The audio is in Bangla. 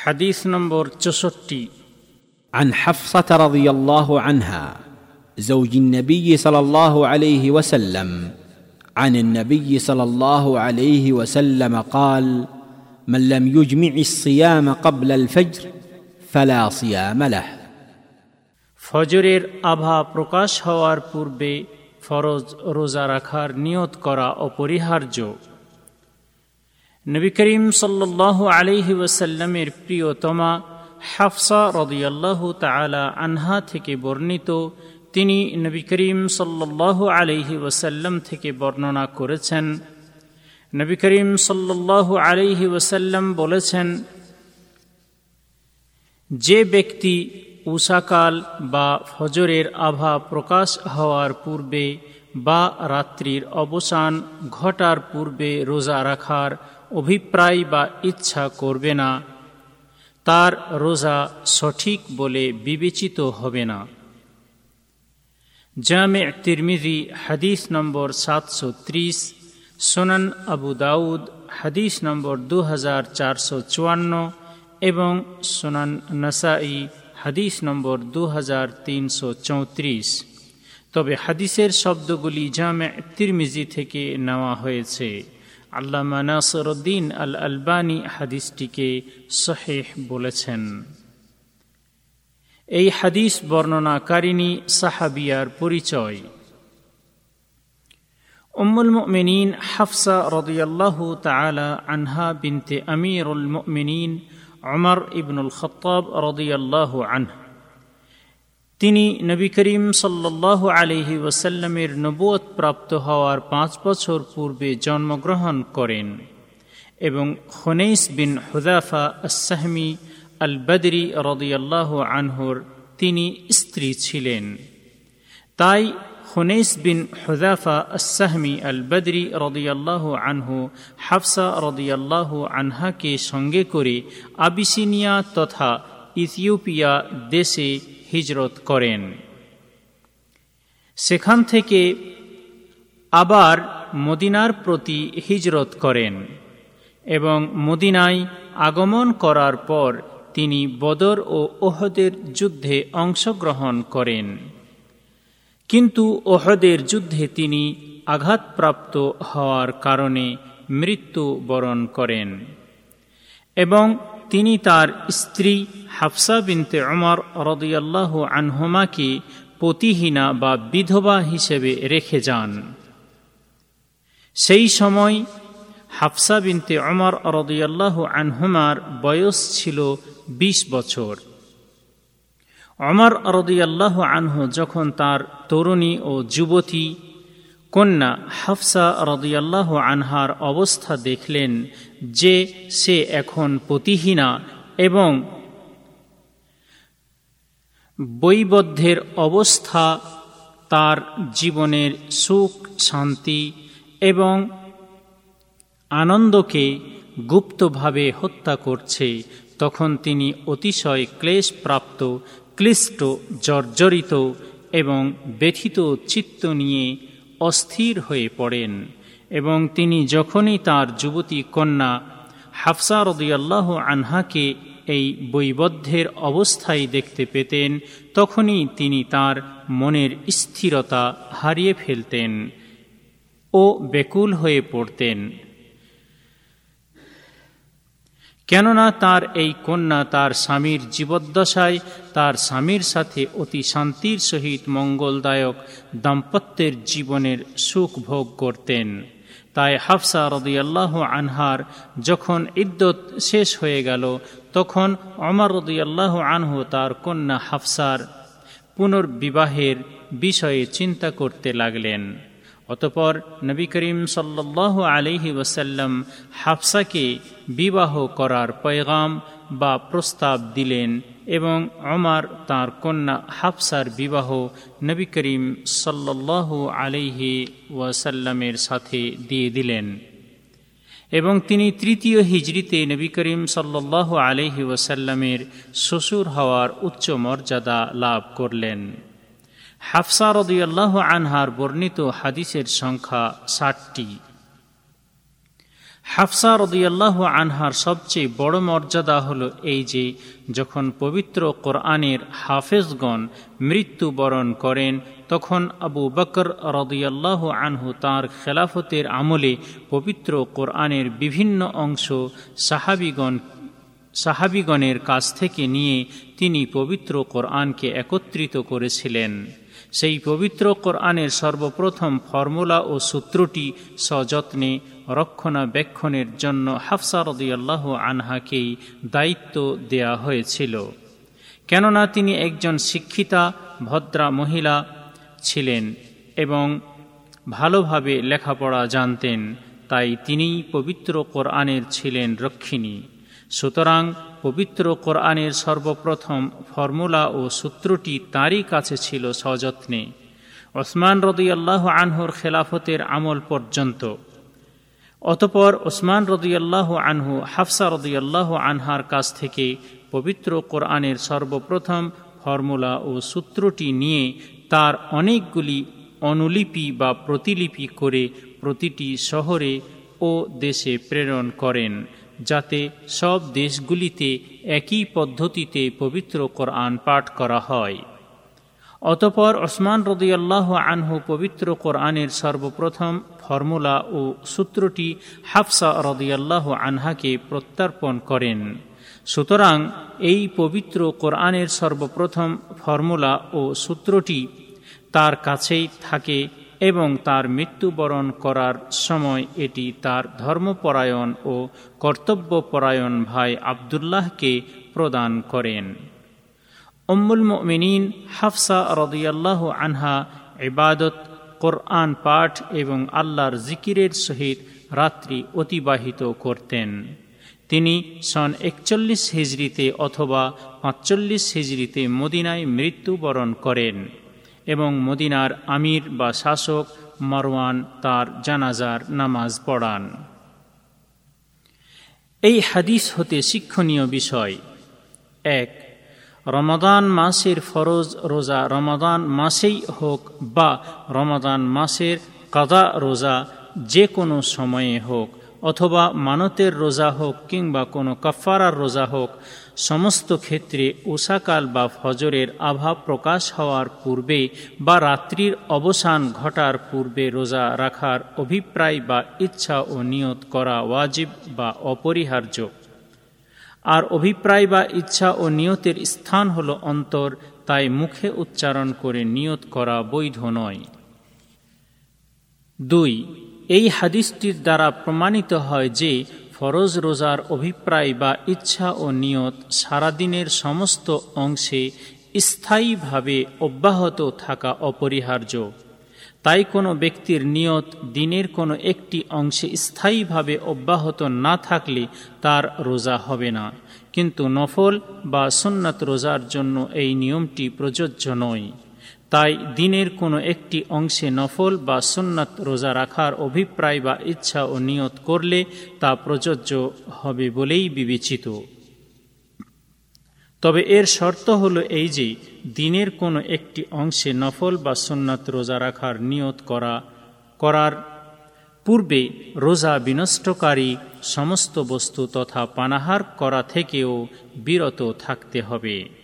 হাদিস নম্বর চৌষট্টি عن حفصه رضي الله عنها زوج النبي صلى الله عليه وسلم عن النبي صلى الله عليه وسلم قال من لم يجمع الصيام قبل الفجر فلا صيام له ফজরের আভা প্রকাশ হওয়ার পূর্বে ফরজ রোজা রাখার নিয়ত করা অপরিহার্য নবী করিম সাল্লাহ আলিহি ওয়াসাল্লামের প্রিয়তমা হাফসা রদিয়াল্লাহ তালা আনহা থেকে বর্ণিত। তিনি নবী করিম সাল্লাহ আলিহি ওয়াসাল্লাম থেকে বর্ণনা করেছেন। নবী করিম সাল্লাহ আলিহি ওয়াসাল্লাম বলেছেন, যে ব্যক্তি উষাকাল বা ফজরের আভা প্রকাশ হওয়ার পূর্বে বা রাত্রির অবসান ঘটার পূর্বে রোজা রাখার অভিপ্রায় বা ইচ্ছা করবে না। তার রোজা সঠিক বলে বিবেচিত হবে না। জামে তিরমিজি, হাদিস নম্বর সাতশো ত্রিশ, সোনান আবু দাউদ, হাদিস নম্বর দু হাজার চারশো চুয়ান্ন এবং সোনান নাসাই, হাদিস নম্বর দু হাজার তিনশো চৌত্রিশ। তবে হাদিসের শব্দগুলি জামে তিরমিজি থেকে নেওয়া হয়েছে। আল্লামা নাসরুদ্দিন আল আলবানী হাদিসটিকে শহেহ বলেছেন। এই হাদিস বর্ণনাকারিণী সাহাবিয়ার পরিচয়। উম্মুল মুমিনিন হাফসা রদিয়াল্লাহু তালা আনহা বিনতে আমিরুল মুমিনিন অমর ইবনুল খত্তাব রদিয়াল্লাহু আনহা। তিনি নবী করিম সাল্লাহ আলহি ওসাল্লামের নবুয়ত প্রাপ্ত হওয়ার পাঁচ বছর পূর্বে জন্মগ্রহণ করেন এবং খনেইস বিন হুদাফা আসাহমি আল বদরি রদিয়াল্লাহ আনহুর তিনি স্ত্রী ছিলেন। তাই খুনেইস বিন হুদাফা আসাহমি আল বদরি রদিয়াল্লাহ আনহু হাফসা রদিয়াল্লাহ আনহাকে সঙ্গে করে আবিসিনিয়া তথা ইথিওপিয়া দেশে হিজরত করেন। সেখান থেকে আবার মদিনার প্রতি হিজরত করেন এবং মদিনায় আগমন করার পর তিনি বদর ও ওহদের যুদ্ধে অংশগ্রহণ করেন। কিন্তু ওহদের যুদ্ধে তিনি আঘাতপ্রাপ্ত হওয়ার কারণে মৃত্যু বরণ করেন এবং তিনি তার স্ত্রী হাফসা বিনতে অমর রদিয়াল্লাহ আনহুমাকে পতিহীনা বা বিধবা হিসেবে রেখে যান। সেই সময় হাফসা বিনতে অমর রদিয়াল্লাহ আনহুমার বয়স ছিল ২০ বছর। অমর রদিয়াল্লাহ আনহু যখন তার তরুণী ও যুবতী কন্যা হাফসা রদিয়াল্লাহ আনহার অবস্থা দেখলেন যে সে এখন পতিহীনা এবং বৈবদ্ধের অবস্থা, তার জীবনের সুখ, শান্তি এবং আনন্দকে গুপ্তভাবে হত্যা করছে। তখন তিনি অতিশয় ক্লেশপ্রাপ্ত, ক্লিষ্ট, জর্জরিত এবং ব্যথিত চিত্ত নিয়ে অস্থির হয়ে পড়েন এবং তিনি যখনই তার যুবতী কন্যা হাফসা রদিয়াল্লাহ আনহাকে এই বৈবদ্ধের অবস্থায় দেখতে পেতেন, তখনই তিনি তার মনের স্থিরতা হারিয়ে ফেলতেন ও বেকুল হয়ে পড়তেন। কেননা তার এই কন্যা তার স্বামীর জীবদ্দশায় তার স্বামীর সাথে অতি শান্তির সহিত মঙ্গলদায়ক দাম্পত্যের জীবনের সুখ ভোগ করতেন। তাই হাফসা রদিয়াল্লাহ আনহার যখন ইদ্যত শেষ হয়ে গেল, তখন অমর রদিয়াল্লাহ আনহু তার কন্যা হাফসার পুনর্বিবাহের বিষয়ে চিন্তা করতে লাগলেন। অতপর নবী করিম সাল্লাহ আলিহি ওসাল্লাম হাফসাকে বিবাহ করার পয়গাম বা প্রস্তাব দিলেন এবং অমার তার কন্যা হাফসার বিবাহ নবী করিম সাল্লাহ আলিহি ওয়াসাল্লামের সাথে দিয়ে দিলেন। এবং তিনি তৃতীয় হিজড়িতে নবী করিম সাল্লাহ আলহি ওয়াসাল্লামের শ্বশুর হওয়ার উচ্চ মর্যাদা লাভ করলেন। হাফসা রদিয়াল্লাহ আনহার বর্ণিত হাদিসের সংখ্যা ষাটটি। হাফসা রদিয়াল্লাহ আনহার সবচেয়ে বড় মর্যাদা হল এই যে, যখন পবিত্র কোরআনের হাফেজগণ মৃত্যুবরণ করেন, তখন আবু বকর রদিয়াল্লাহ আনহু তাঁর খেলাফতের আমলে পবিত্র কোরআনের বিভিন্ন অংশ সাহাবিগণ সাহাবিগণের কাছ থেকে নিয়ে তিনি পবিত্র কোরআনকে একত্রিত করেছিলেন। সেই পবিত্র কোরআনের সর্বপ্রথম ফর্মুলা ও সূত্রটি সযত্নে রক্ষণাবেক্ষণের জন্য হাফসা রদিয়াল্লাহ আনহাকেই দায়িত্ব দেয়া হয়েছিল। কেননা তিনি একজন শিক্ষিতা, ভদ্রা মহিলা ছিলেন এবং ভালোভাবে লেখাপড়া জানতেন, তাই তিনিই পবিত্র কোরআনের ছিলেন রক্ষিণী। সুতরাং পবিত্র কোরআনের সর্বপ্রথম ফর্মুলা ও সূত্রটি তারই কাছে ছিল সযত্নে। ওসমান রদিয়াল্লাহ আনহুর খেলাফতের আমল পর্যন্ত। অতপর ওসমান রদিয়াল্লাহ আনহু হাফসা রদিয়াল্লাহ আনহার কাছ থেকে পবিত্র কোরআনের সর্বপ্রথম ফর্মুলা ও সূত্রটি নিয়ে তার অনেকগুলি অনুলিপি বা প্রতিলিপি করে প্রতিটি শহরে ও দেশে প্রেরণ করেন। যাতে সব দেশগুলিতে একই পদ্ধতিতে পবিত্র কোরআন পাঠ করা হয়। অতপর ওসমান রদিয়াল্লাহ আনহু পবিত্র কোরআনের সর্বপ্রথম ফর্মুলা ও সূত্রটি হাফসা রদিয়াল্লাহ আনহাকে প্রত্যার্পণ করেন। সুতরাং এই পবিত্র কোরআনের সর্বপ্রথম ফর্মুলা ও সূত্রটি তার কাছেই থাকে এবং তার মৃত্যুবরণ করার সময় এটি তার ধর্মপরায়ণ ও কর্তব্যপরায়ণ ভাই আবদুল্লাহকে প্রদান করেন। উম্মুল মিনীন হাফসা রদিয়াল্লাহ আনহা ইবাদত, কোরআন পাঠ এবং আল্লাহর জিকিরের সহিত রাত্রি অতিবাহিত করতেন। তিনি সন একচল্লিশ হিজড়িতে অথবা পাঁচচল্লিশ হিজড়িতে মদিনায় মৃত্যুবরণ করেন। এবং মদিনার আমির বা শাসক মারওয়ান তার জানাজার নামাজ পড়ান। এই হাদিস হতে শিক্ষণীয় বিষয়। এক, রমাদান মাসের ফরজ রোজা রমাদান মাসেই হোক বা রমাদান মাসের কাদা রোজা যে কোনো সময়ে হোক অথবা মানতের রোজা হোক কিংবা কোনো কাফারার রোজা হোক, সমস্ত ক্ষেত্রে উষাকাল বা ফজরের আভা প্রকাশ হওয়ার পূর্বে বা রাত্রির অবসান ঘটার পূর্বে রোজা রাখার অভিপ্রায় বা ইচ্ছা ও নিয়ত করা ওয়াজিব বা অপরিহার্য। আর অভিপ্রায় বা ইচ্ছা ও নিয়তের স্থান হল অন্তর, তাই মুখে উচ্চারণ করে নিয়ত করা বৈধ নয়। দুই এই হাদিসটির দ্বারা প্রমাণিত হয় যে ফরজ রোজার অভিপ্রায় বা ইচ্ছা ও নিয়ত সারাদিনের সমস্ত অংশে স্থায়ীভাবে অব্যাহত থাকা অপরিহার্য। তাই কোনো ব্যক্তির নিয়ত দিনের কোনো একটি অংশে স্থায়ীভাবে অব্যাহত না থাকলে তার রোজা হবে না। কিন্তু নফল বা সুন্নাত রোজার জন্য এই নিয়মটি প্রযোজ্য নয়। তাই দিনের কোনো একটি অংশে নফল বা সুন্নাত রোজা রাখার অভিপ্রায় বা ইচ্ছা ও নিয়ত করলে তা প্রযোজ্য হবে বলেই বিবেচিত। তবে এর শর্ত হল এই যে, দিনের কোনো একটি অংশে নফল বা সুন্নাত রোজা রাখার নিয়ত করা, করার পূর্বে রোজা বিনষ্টকারী সমস্ত বস্তু তথা পানাহার করা থেকেও বিরত থাকতে হবে।